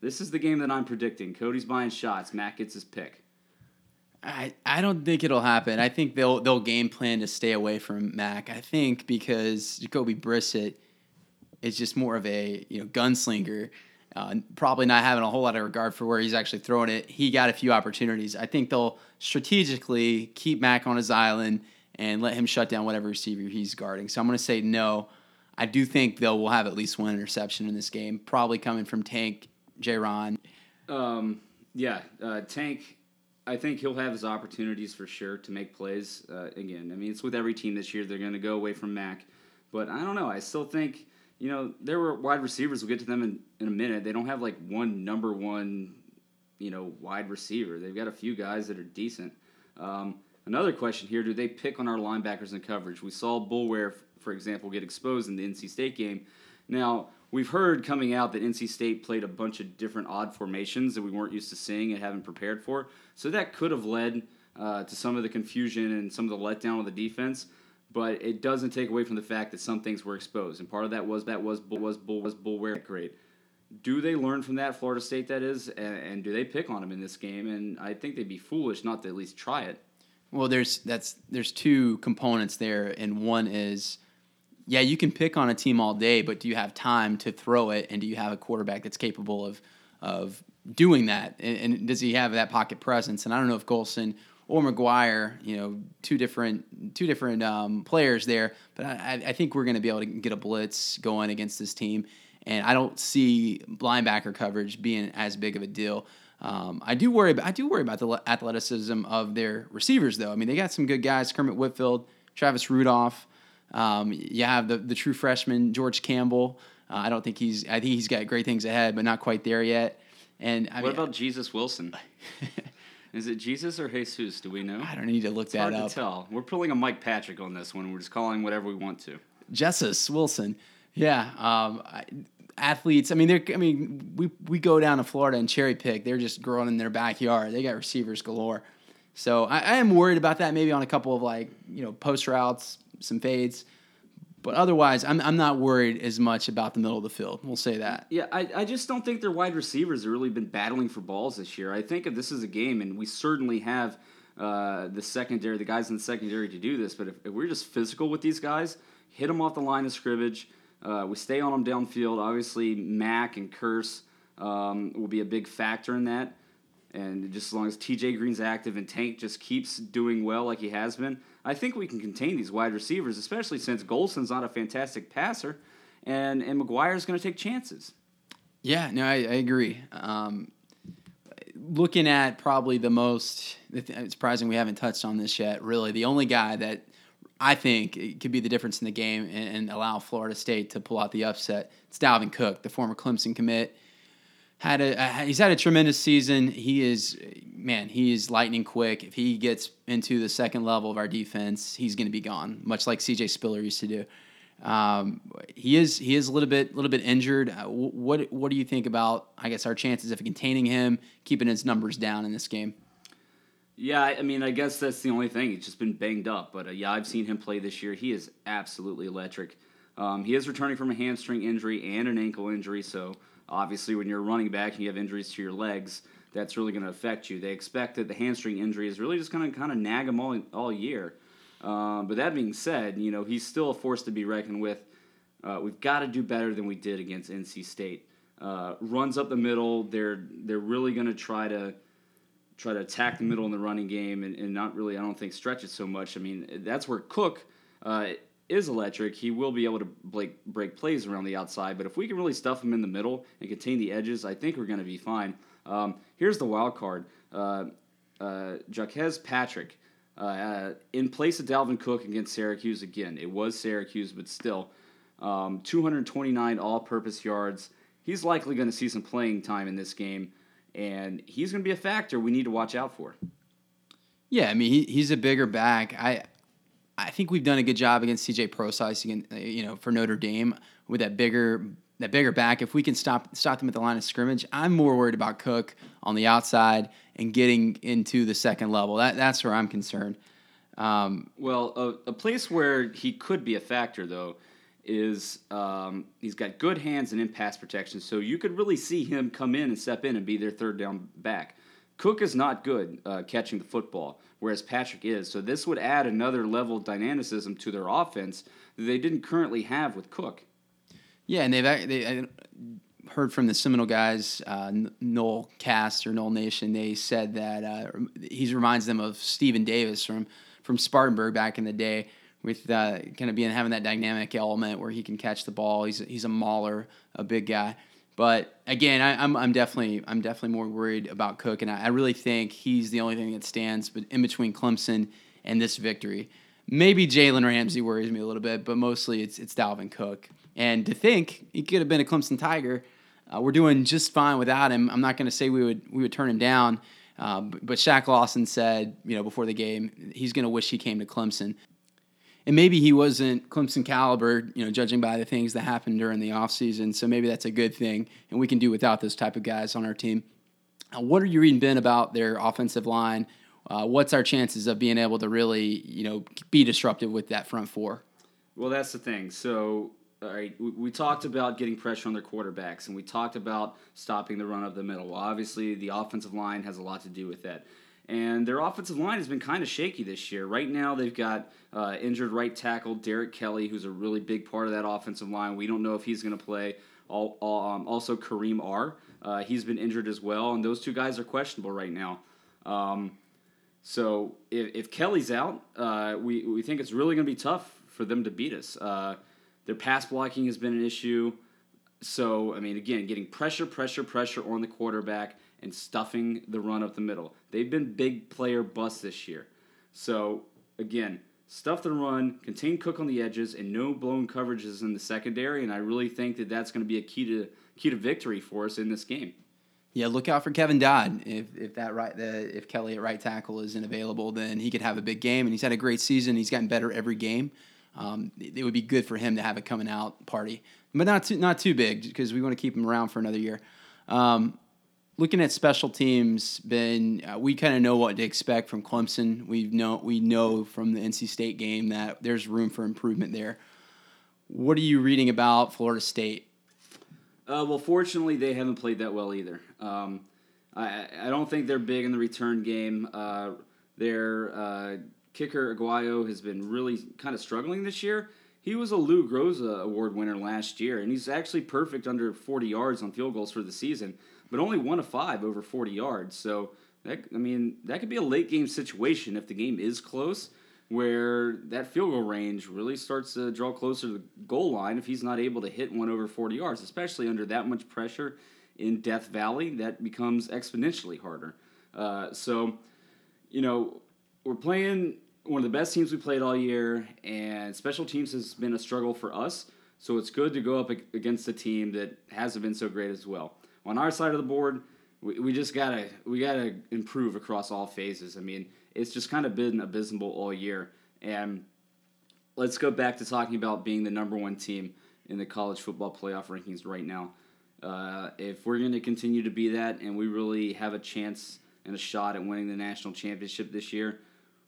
B: This is the game that I'm predicting. Cody's buying shots. Matt gets his pick.
A: I, I don't think it'll happen. I think they'll they'll game plan to stay away from Mac. I think because Jacoby Brissett is just more of a you know gunslinger, uh, probably not having a whole lot of regard for where he's actually throwing it. He got a few opportunities. I think they'll strategically keep Mac on his island and let him shut down whatever receiver he's guarding. So I'm going to say no. I do think they'll will have at least one interception in this game, probably coming from Tank Jayron.
B: Um, yeah, uh, Tank. I think he'll have his opportunities for sure to make plays. Uh, again, I mean, it's with every team this year. They're going to go away from Mac, but I don't know. I still think you know there were wide receivers. We'll get to them in, in a minute. They don't have like one number one, you know, wide receiver. They've got a few guys that are decent. Um, another question here: Do they pick on our linebackers in coverage? We saw Boulware, for example, get exposed in the NC State game. Now we've heard coming out that NC State played a bunch of different odd formations that we weren't used to seeing and haven't prepared for. So that could have led uh, to some of the confusion and some of the letdown of the defense. But it doesn't take away from the fact that some things were exposed, and part of that was that was bull was bull was Boulware great. Do they learn from that, Florida State? That is, and, and do they pick on him in this game? And I think they'd be foolish not to at least try it.
A: Well, there's that's there's two components there, and one is yeah, you can pick on a team all day, but do you have time to throw it? And do you have a quarterback that's capable of of doing that? And, and does he have that pocket presence? And I don't know if Golson or Maguire, you know, two different two different um, players there, but I, I think we're going to be able to get a blitz going against this team. And I don't see linebacker coverage being as big of a deal. Um, I do worry. About, I do worry about the athleticism of their receivers, though. I mean, they got some good guys: Kermit Whitfield, Travis Rudolph. Um, you have the the true freshman George Campbell. Uh, I don't think he's. I think he's got great things ahead, but not quite there yet. And I
B: what mean, about Jesus Wilson? Is it Jesus or Jesus? Do we know?
A: I don't need to look
B: it's
A: that
B: hard
A: up.
B: to tell. We're pulling a Mike Patrick on this one. We're just calling whatever we want to.
A: Jesus Wilson. Yeah. Um, I, athletes. I mean, they're. I mean, we we go down to Florida and cherry pick. They're just growing in their backyard. They got receivers galore. So I, I am worried about that. Maybe on a couple of like you know post routes, some fades. But otherwise, I'm, I'm not worried as much about the middle of the field. We'll say that.
B: Yeah, I, I just don't think their wide receivers have really been battling for balls this year. I think if this is a game, and we certainly have uh, the secondary, the guys in the secondary to do this, but if, if, we're just physical with these guys, hit them off the line of scrimmage, uh, we stay on them downfield. Obviously, Mac and Kearse um, will be a big factor in that. And just as long as TJ Green's active and Tank just keeps doing well like he has been, I think we can contain these wide receivers, especially since Golson's not a fantastic passer, and and Maguire's going to take chances.
A: Yeah, no, I, I agree. Um, looking at probably the most, it's surprising we haven't touched on this yet. Really, the only guy that I think could be the difference in the game and, and, allow Florida State to pull out the upset. It's Dalvin Cook, the former Clemson commit. Had a, he's had a tremendous season. He is man, he is lightning quick. If he gets into the second level of our defense, he's going to be gone, much like C.J. Spiller used to do. Um, he is he is a little bit little bit injured. Uh, what what do you think about I guess our chances of containing him, keeping his numbers down in this game?
B: Yeah, I mean, I guess that's the only thing. He's just been banged up, but uh, yeah, I've seen him play this year. He is absolutely electric. Um, he is returning from a hamstring injury and an ankle injury, so obviously, when you're running back and you have injuries to your legs, that's really going to affect you. They expect that the hamstring injury is really just going to kind of nag him all all year. Um, but that being said, you know he's still a force to be reckoned with. Uh, we've got to do better than we did against NC State. Uh, runs up the middle. They're they're really going to try to try to attack the middle in the running game and, and not really, I don't think, stretch it so much. I mean, that's where Cook uh, is electric. He will be able to break, break plays around the outside, but if we can really stuff him in the middle and contain the edges, I think we're going to be fine. Um, here's the wild card uh, uh, Jacques Patrick. Uh, in place of Dalvin Cook against Syracuse again. It was Syracuse, but still, um, 229 all-purpose yards. He's likely going to see some playing time in this game and he's going to be a factor we need to watch out for.
A: Yeah, I mean he, he's a bigger back. I I think we've done a good job against CJ Prosise, you know, for Notre Dame with that bigger that bigger back. If we can stop stop them at the line of scrimmage, I'm more worried about Cook on the outside and getting into the second level. That that's where I'm concerned.
B: Um, well, a, a place where he could be a factor though is um, he's got good hands and in pass protection, so you could really see him come in and step in and be their third down back. Cook is not good uh, catching the football, whereas Patrick is. So this would add another level of dynamicism to their offense that they didn't currently have with Cook.
A: Yeah, and they've they heard from the Seminole guys, uh, Noel Cast or Noel Nation. They said that uh, he reminds them of Stephen Davis from from Spartanburg back in the day with uh, kind of being having that dynamic element where he can catch the ball. He's he's a mauler, a big guy. But again, I, am I'm, I'm definitely I'm definitely more worried about Cook, and I, I really think he's the only thing that stands in between Clemson and this victory. Maybe Jalen Ramsey worries me a little bit, but mostly it's it's Dalvin Cook. And to think he could have been a Clemson Tiger, uh, we're doing just fine without him. I'm not going to say we would we would turn him down, uh, but Shaq Lawson said, you know, before the game, he's going to wish he came to Clemson and maybe he wasn't Clemson caliber, you know, judging by the things that happened during the offseason. So maybe that's a good thing, and we can do without those type of guys on our team. Uh, what are you reading, Ben, about their offensive line? Uh, what's our chances of being able to really, you know, be disruptive with that front four?
B: Well, that's the thing. So, all right, we, we talked about getting pressure on their quarterbacks, and we talked about stopping the run of the middle. Well, obviously, the offensive line has a lot to do with that and their offensive line has been kind of shaky this year. Right now, they've got uh, injured right tackle Derrick Kelly, who's a really big part of that offensive line. We don't know if he's going to play. All, all, um, also, Kareem Are Uh, he's been injured as well, and those two guys are questionable right now. Um, so if, if, Kelly's out, uh, we, we think it's really going to be tough for them to beat us. Uh, their pass blocking has been an issue. So, I mean, again, getting pressure, pressure, pressure on the quarterback and stuffing the run up the middle. They've been big player busts this year. So, again, stuff the run, contain Cook on the edges, and no blown coverages in the secondary. And I really think that that's going to be a key to key to victory for us in this game.
A: Yeah, look out for Kevin Dodd. If if that right the, if Kelly at right tackle isn't available, then he could have a big game. And he's had a great season. He's gotten better every game. Um, it would be good for him to have a coming out party, but not too not too big because we want to keep him around for another year. Um, looking at special teams, Ben, uh, we kind of know what to expect from Clemson. We know we know from the NC State game that there's room for improvement there. What are you reading about Florida State?
B: Uh, well, fortunately, they haven't played that well either. Um, I, I don't think they're big in the return game. Uh, their uh, kicker Aguayo has been really kind of struggling this year. He was a Lou Groza Award winner last year, and he's actually perfect under 40 yards on field goals for the season but only one of five over 40 yards. So that I mean that could be a late game situation if the game is close, where that field goal range really starts to draw closer to the goal line if he's not able to hit one over 40 yards, especially under that much pressure in Death Valley. That becomes exponentially harder. Uh, so, you know, we're playing one of the best teams we played all year, and special teams has been a struggle for us. So it's good to go up against a team that hasn't been so great as well. On our side of the board, we, we just gotta we gotta improve across all phases. I mean, it's just kind of been abysmal all year. And let's go back to talking about being the number one team in the college football playoff rankings right now. Uh, if we're going to continue to be that, and we really have a chance and a shot at winning the national championship this year,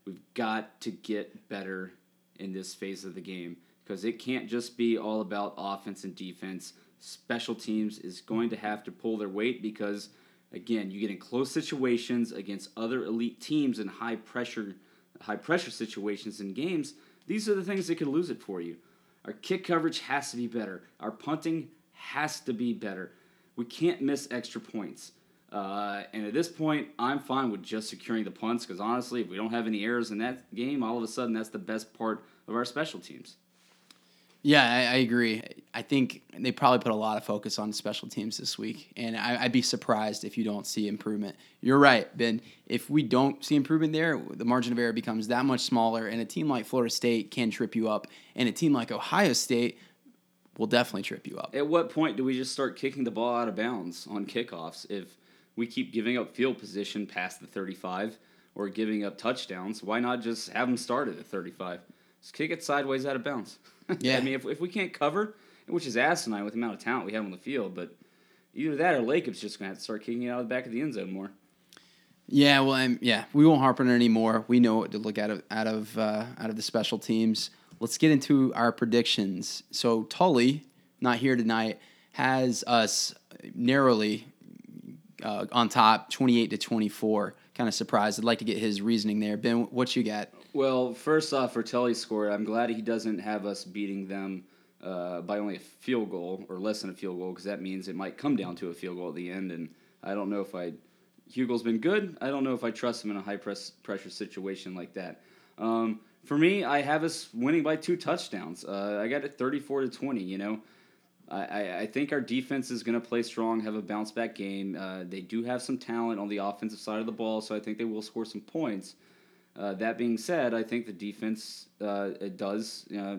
B: we've got to get better in this phase of the game because it can't just be all about offense and defense. Special teams is going to have to pull their weight because again, you get in close situations against other elite teams in high pressure high pressure situations in games. These are the things that could lose it for you. Our kick coverage has to be better. Our punting has to be better. We can't miss extra points. Uh, and at this point, I'm fine with just securing the punts because honestly, if we don't have any errors in that game, all of a sudden that's the best part of our special teams.
A: Yeah, I, I, agree. I think they probably put a lot of focus on special teams this week, and I, would be surprised if you don't see improvement. You're right, Ben. If we don't see improvement there, the margin of error becomes that much smaller, and a team like Florida State can trip you up, and a team like Ohio State will definitely trip you up.
B: At what point do we just start kicking the ball out of bounds on kickoffs if we keep giving up field position past the 35 or giving up touchdowns? Why not just have them start at the 35? Just kick it sideways out of bounds. Yeah. I mean, if, if we can't cover, which is asinine with the amount of talent we have on the field, but either that or Lakip's just going to have to start kicking it out of the back of the end zone more.
A: Yeah, well, I'm, yeah, we won't harp on it anymore. We know what to look out of out of uh, out of the special teams. Let's get into our predictions. So Tully, not here tonight, has us narrowly uh, on top, twenty eight to twenty four. Kind of surprised. I'd like to get his reasoning there. Ben, what you got?
B: Well, first off, for Tully's score, I'm glad he doesn't have us beating them uh, by only a field goal or less than a field goal because that means it might come down to a field goal at the end. And I don't know if I. Huegel's been good. I don't know if I trust him in a high press pressure situation like that. Um, for me, I have us winning by two touchdowns. Uh, I got it 34 to 20. You know, I, I think our defense is going to play strong, have a bounce back game. Uh, they do have some talent on the offensive side of the ball, so I think they will score some points. Uh, that being said, I think the defense uh, does uh,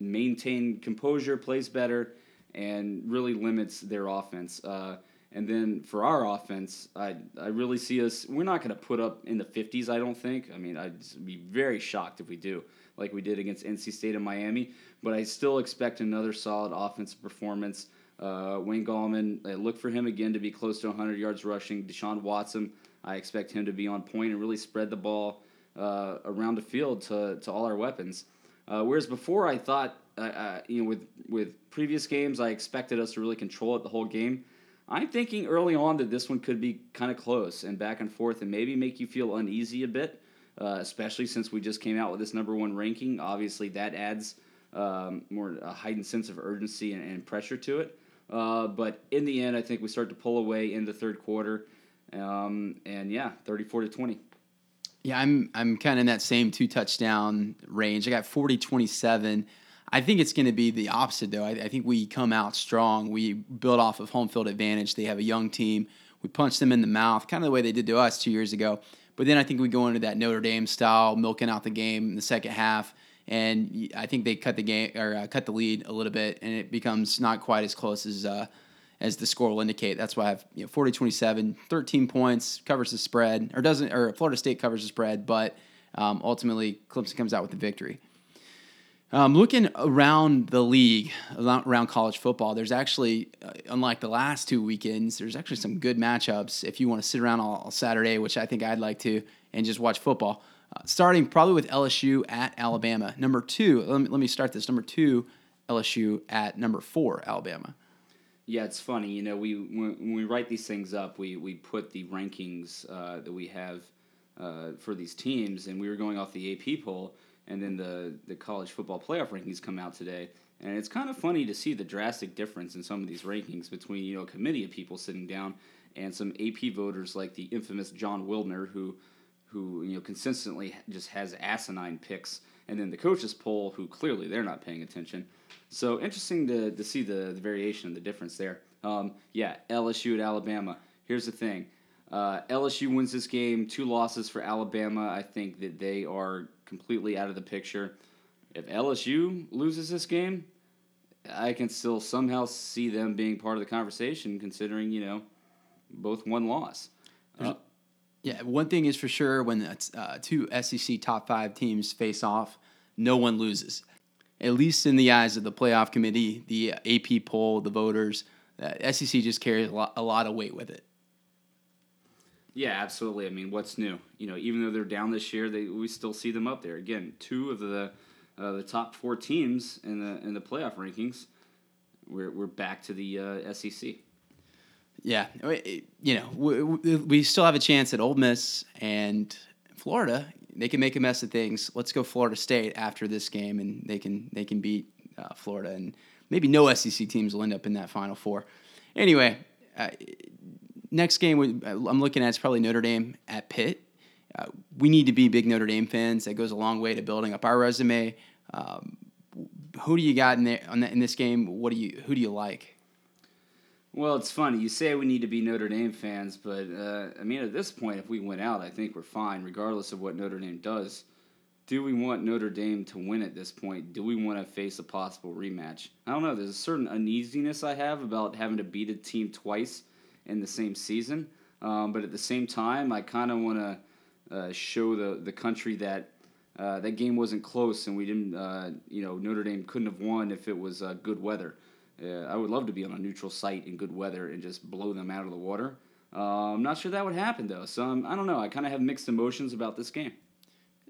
B: maintain composure, plays better, and really limits their offense. Uh, and then for our offense, I I really see us. We're not going to put up in the 50s. I don't think. I mean, I'd be very shocked if we do, like we did against NC State and Miami. But I still expect another solid offensive performance. Uh, Wayne Gallman, look for him again to be close to 100 yards rushing. Deshaun Watson, I expect him to be on point and really spread the ball uh, around the field to, to all our weapons. Uh, whereas before, I thought, uh, uh, you know, with with previous games, I expected us to really control it the whole game. I'm thinking early on that this one could be kind of close and back and forth, and maybe make you feel uneasy a bit, uh, especially since we just came out with this number one ranking. Obviously, that adds um, more a heightened sense of urgency and, and pressure to it. Uh, but in the end, I think we start to pull away in the third quarter. Um, and yeah, 34 to 20.
A: Yeah, I'm I'm kind of in that same two touchdown range. I got 40 27. I think it's going to be the opposite, though. I, I, think we come out strong. We build off of home field advantage. They have a young team. We punch them in the mouth, kind of the way they did to us two years ago. But then I think we go into that Notre Dame style, milking out the game in the second half. And I think they cut the game or uh, cut the lead a little bit, and it becomes not quite as close as uh, as the score will indicate. That's why I have you know, 40 27, 13 points, covers the spread, or doesn't, or Florida State covers the spread, but um, ultimately Clemson comes out with the victory. Um, looking around the league, around college football, there's actually, uh, unlike the last two weekends, there's actually some good matchups if you want to sit around all, all Saturday, which I think I'd like to, and just watch football. Uh, starting probably with LSU at Alabama. Number two, let me, let me start this. Number two, LSU at number four, Alabama.
B: Yeah, it's funny. You know, we when, we write these things up, we we put the rankings uh, that we have uh, for these teams, and we were going off the AP poll, and then the the college football playoff rankings come out today, and it's kind of funny to see the drastic difference in some of these rankings between you know a committee of people sitting down and some AP voters like the infamous Jon Wilner, who who you know consistently just has asinine picks, and then the coaches poll, who clearly they're not paying attention. So interesting to, to see the, the variation, and the difference there. Um, yeah, LSU at Alabama. Here's the thing. Uh, LSU wins this game. Two losses for Alabama. I think that they are completely out of the picture. If LSU loses this game, I can still somehow see them being part of the conversation, considering you know both one loss. Uh,
A: Yeah, one thing is for sure when uh, two SEC top five teams face off, no one loses. At least in the eyes of the playoff committee, the AP poll, the voters, uh, SEC just carries a lot, a lot of weight with it.
B: Yeah, absolutely. I mean, what's new? You know, even though they're down this year, they we still see them up there. Again, two of the uh, the top four teams in the in the playoff rankings. We're we're back to the uh, SEC.
A: Yeah, you know, we, we still have a chance at Ole Miss and Florida. They can make a mess of things. Let's go Florida State after this game, and they can they can beat uh, Florida, and maybe no SEC teams will end up in that Final Four. Anyway, uh, next game we, I'm looking at is probably Notre Dame at Pitt. Uh, we need to be big Notre Dame fans. That goes a long way to building up our resume. Um, who do you got in there in this game? What do you who do you like?
B: Well, it's funny. You say we need to be Notre Dame fans, but uh, I mean, at this point, if we win out, I think we're fine, regardless of what Notre Dame does. Do we want Notre Dame to win at this point? Do we want to face a possible rematch? I don't know. There's a certain uneasiness I have about having to beat a team twice in the same season. Um, but at the same time, I kind of want to uh, show the, the country that uh, that game wasn't close and we didn't, uh, you know, Notre Dame couldn't have won if it was uh, good weather. Uh, I would love to be on a neutral site in good weather and just blow them out of the water. Uh, I'm not sure that would happen though, so um, I don't know. I kind of have mixed emotions about this game.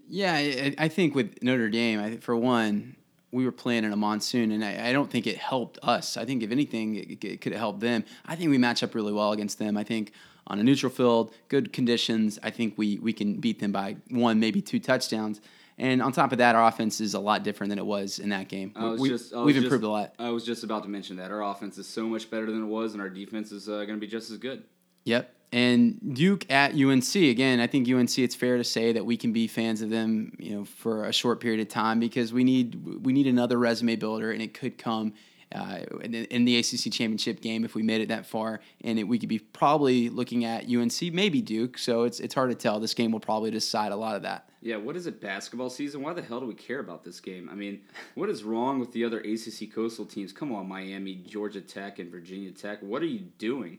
A: Yeah, I, I think with Notre Dame, I, for one, we were playing in a monsoon, and I, I don't think it helped us. I think if anything, it, it could helped them. I think we match up really well against them. I think on a neutral field, good conditions, I think we we can beat them by one, maybe two touchdowns. And on top of that, our offense is a lot different than it was in that game. We,
B: just,
A: we've
B: just,
A: improved a lot.
B: I was just about to mention that our offense is so much better than it was, and our defense is uh, going to be just as good.
A: Yep. And Duke at UNC again. I think UNC. It's fair to say that we can be fans of them, you know, for a short period of time because we need we need another resume builder, and it could come uh, in, in, the ACC championship game if we made it that far, and it, we could be probably looking at UNC, maybe Duke. So it's it's hard to tell. This game will probably decide a lot of that.
B: Yeah, what is it? Basketball season? Why the hell do we care about this game? I mean, what is wrong with the other ACC coastal teams? Come on, Miami, Georgia Tech, and Virginia Tech. What are you doing?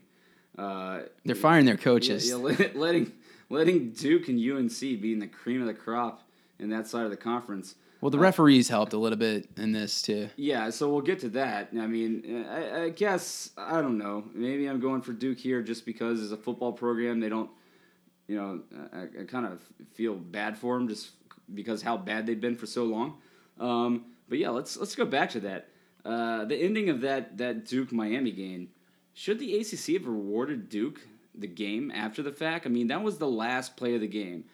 A: Uh, They're firing their coaches.
B: Yeah, yeah, letting letting Duke and UNC be in the cream of the crop in that side of the conference.
A: Well, the referees uh, helped a little bit in this too.
B: Yeah, so we'll get to that. I mean, I, I, guess I don't know. Maybe I'm going for Duke here just because as a football program, they don't. You know, I, I kind of feel bad for them just because how bad they've been for so long. Um, but yeah, let's let's go back to that. Uh, the ending of that that Duke Miami game. Should the ACC have rewarded Duke the game after the fact? I mean, that was the last play of the game.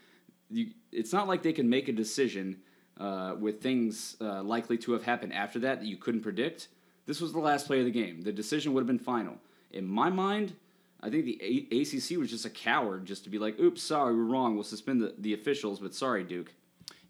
B: You, it's not like they can make a decision uh, with things uh, likely to have happened after that that you couldn't predict. This was the last play of the game. The decision would have been final. In my mind, I think the a- ACC was just a coward just to be like, oops, sorry, we're wrong. We'll suspend the, the officials, but sorry, Duke.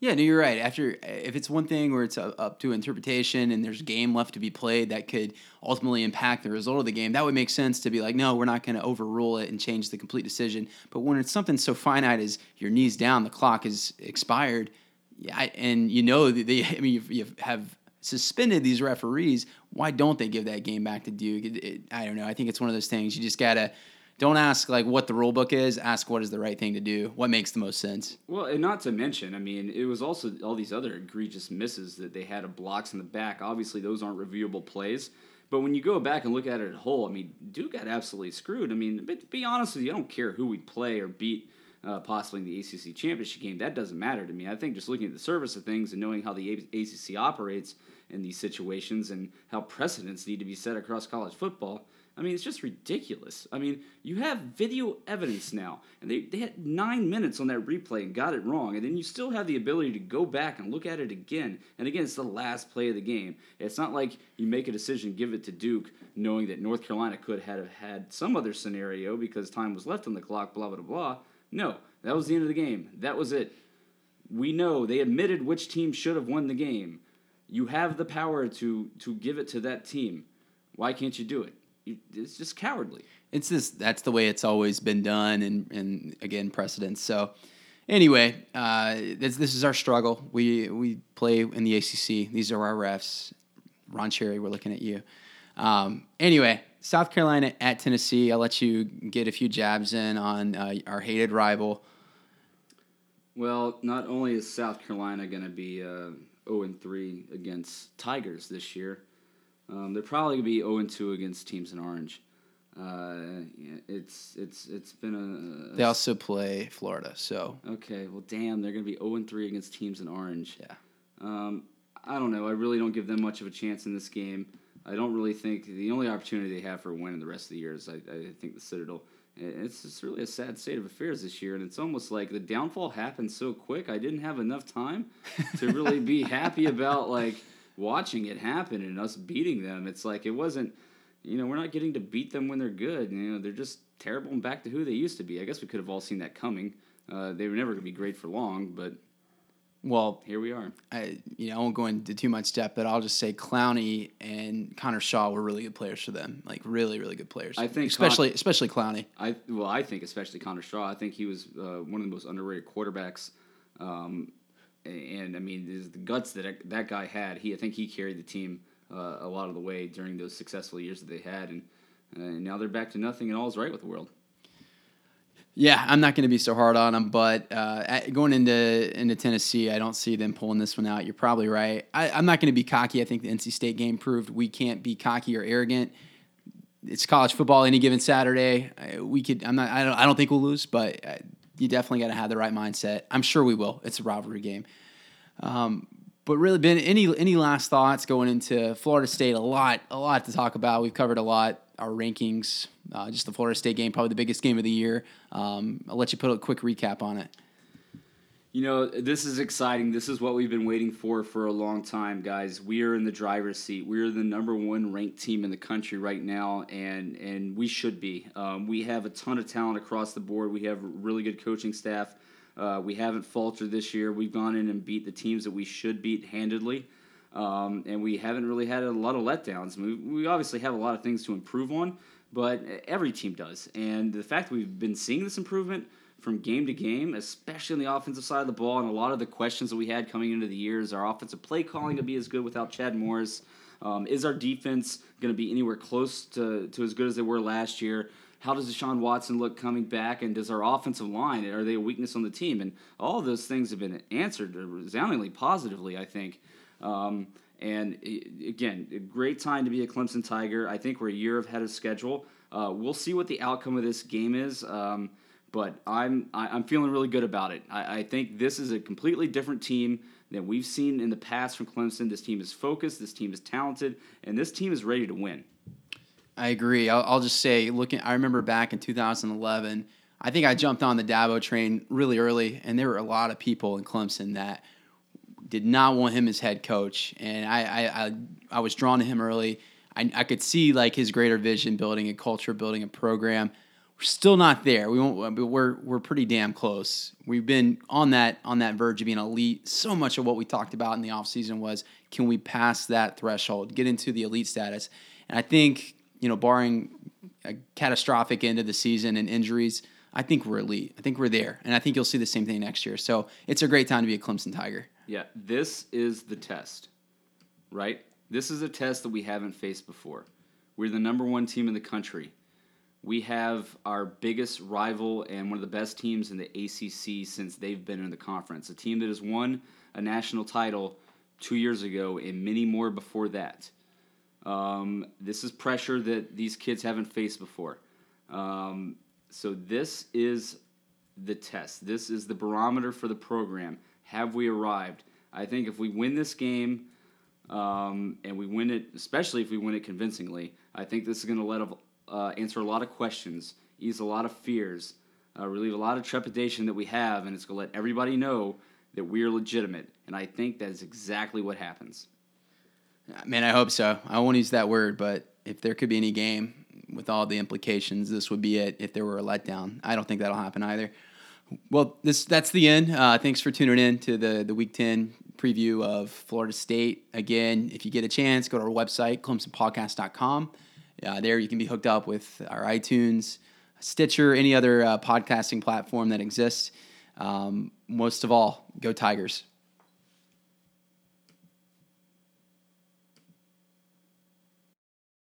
A: Yeah, no, you're right. After if it's one thing where it's up to interpretation and there's game left to be played that could ultimately impact the result of the game, that would make sense to be like, no, we're not going to overrule it and change the complete decision. But when it's something so finite as your knees down, the clock is expired, yeah, and you know they, I mean, you have suspended these referees. Why don't they give that game back to Duke? It, it, I don't know. I think it's one of those things you just gotta don't ask like what the rule book is. Ask what is the right thing to do. What makes the most sense.
B: Well, and not to mention, I mean, it was also all these other egregious misses that they had of blocks in the back. Obviously, those aren't reviewable plays. But when you go back and look at it whole, I mean, Duke got absolutely screwed. I mean, but to be honest with you, I don't care who we play or beat uh, possibly in the ACC championship game. That doesn't matter to me. I think just looking at the service of things and knowing how the ACC operates in these situations and how precedents need to be set across college football. I mean, it's just ridiculous. I mean, you have video evidence now, and they, they had nine minutes on that replay and got it wrong, and then you still have the ability to go back and look at it again. And again, it's the last play of the game. It's not like you make a decision, give it to Duke, knowing that North Carolina could have had some other scenario because time was left on the clock, blah, blah, blah. No, that was the end of the game. That was it. We know they admitted which team should have won the game. You have the power to to give it to that team. Why can't you do it? it's just cowardly.
A: it's just that's the way it's always been done, and and again precedence. So anyway, uh, this this is our struggle. We we play in the ACC. These are our refs. Ron Cherry, we're looking at you. Um, anyway, South Carolina at Tennessee. I'll let you get a few jabs in on uh, our hated rival.
B: Well, not only is South Carolina going to be uh, 0 and 3 against Tigers this year, um, they're probably going to be 0 and 2 against teams in orange. Uh, it's it's it's been a.
A: They also play Florida, so.
B: Okay, well, damn, they're going to be 0 and 3 against teams in orange.
A: Yeah.
B: Um, I don't know. I really don't give them much of a chance in this game. I don't really think the only opportunity they have for a win in the rest of the year is I, I think the Citadel. It's just really a sad state of affairs this year, and it's almost like the downfall happened so quick. I didn't have enough time to really be happy about like watching it happen and us beating them. It's like it wasn't, you know, we're not getting to beat them when they're good. You know, they're just terrible and back to who they used to be. I guess we could have all seen that coming. Uh, they were never going to be great for long, but
A: well,
B: here we are.
A: I you know I won't go into too much depth, but I'll just say Clowney and Connor Shaw were really good players for them. Like really, really good players.
B: I think
A: especially Con- especially Clowney.
B: I well, I think especially Connor Shaw. I think he was uh, one of the most underrated quarterbacks. Um, and I mean, the guts that that guy had. He I think he carried the team uh, a lot of the way during those successful years that they had, and, uh, and now they're back to nothing, and all's right with the world.
A: Yeah, I'm not going to be so hard on them, but uh, going into into Tennessee, I don't see them pulling this one out. You're probably right. I, am not going to be cocky. I think the NC State game proved we can't be cocky or arrogant. It's college football. Any given Saturday, we could. I'm not. I don't. I don't think we'll lose, but uh, you definitely got to have the right mindset. I'm sure we will. It's a rivalry game. Um, but really, Ben, any any last thoughts going into Florida State? A lot, a lot to talk about. We've covered a lot. Our rankings, uh, just the Florida State game, probably the biggest game of the year. Um, I'll let you put a quick recap on it.
B: You know, this is exciting. This is what we've been waiting for for a long time, guys. We are in the driver's seat. We are the number one ranked team in the country right now, and and we should be. Um, we have a ton of talent across the board. We have really good coaching staff. Uh, we haven't faltered this year. We've gone in and beat the teams that we should beat handedly. Um, and we haven't really had a lot of letdowns. We, we obviously have a lot of things to improve on, but every team does. And the fact that we've been seeing this improvement from game to game, especially on the offensive side of the ball, and a lot of the questions that we had coming into the year is our offensive play calling to be as good without Chad Morris? Um, is our defense going to be anywhere close to, to as good as they were last year? how does Deshaun Watson look coming back, and does our offensive line are they a weakness on the team? And all of those things have been answered resoundingly positively, I think. Um, and again, a great time to be a Clemson Tiger. I think we're a year ahead of schedule. Uh, we'll see what the outcome of this game is, um, but I'm I, am i am feeling really good about it. I, I think this is a completely different team than we've seen in the past from Clemson. This team is focused. This team is talented, and this team is ready to win.
A: I agree. I'll, I'll, just say, looking, I remember back in 2011, I think I jumped on the Dabo train really early, and there were a lot of people in Clemson that did not want him as head coach, and I, I, I, I was drawn to him early. I, I could see like his greater vision, building a culture, building a program. We're still not there. We won't, but we're we're pretty damn close. We've been on that on that verge of being elite. So much of what we talked about in the offseason was can we pass that threshold, get into the elite status, and I think you know, barring a catastrophic end of the season and injuries, I think we're elite. I think we're there, and I think you'll see the same thing next year. So it's a great time to be a Clemson Tiger.
B: Yeah, this is the test, right? This is a test that we haven't faced before. We're the number one team in the country. We have our biggest rival and one of the best teams in the ACC since they've been in the conference. A team that has won a national title two years ago and many more before that. Um, this is pressure that these kids haven't faced before. Um, so this is the test. This is the barometer for the program. Have we arrived? I think if we win this game, um, and we win it, especially if we win it convincingly, I think this is going to let uh, answer a lot of questions, ease a lot of fears, uh, relieve a lot of trepidation that we have, and it's going to let everybody know that we are legitimate. And I think that is exactly what happens.
A: Man, I hope so. I won't use that word, but if there could be any game with all the implications, this would be it. If there were a letdown, I don't think that'll happen either. Well, this that's the end. Uh, thanks for tuning in to the the Week Ten preview of Florida State. Again, if you get a chance, go to our website clemsonpodcast.com. Uh, there you can be hooked up with our iTunes, Stitcher, any other uh, podcasting platform that exists. Um, most of all, go Tigers.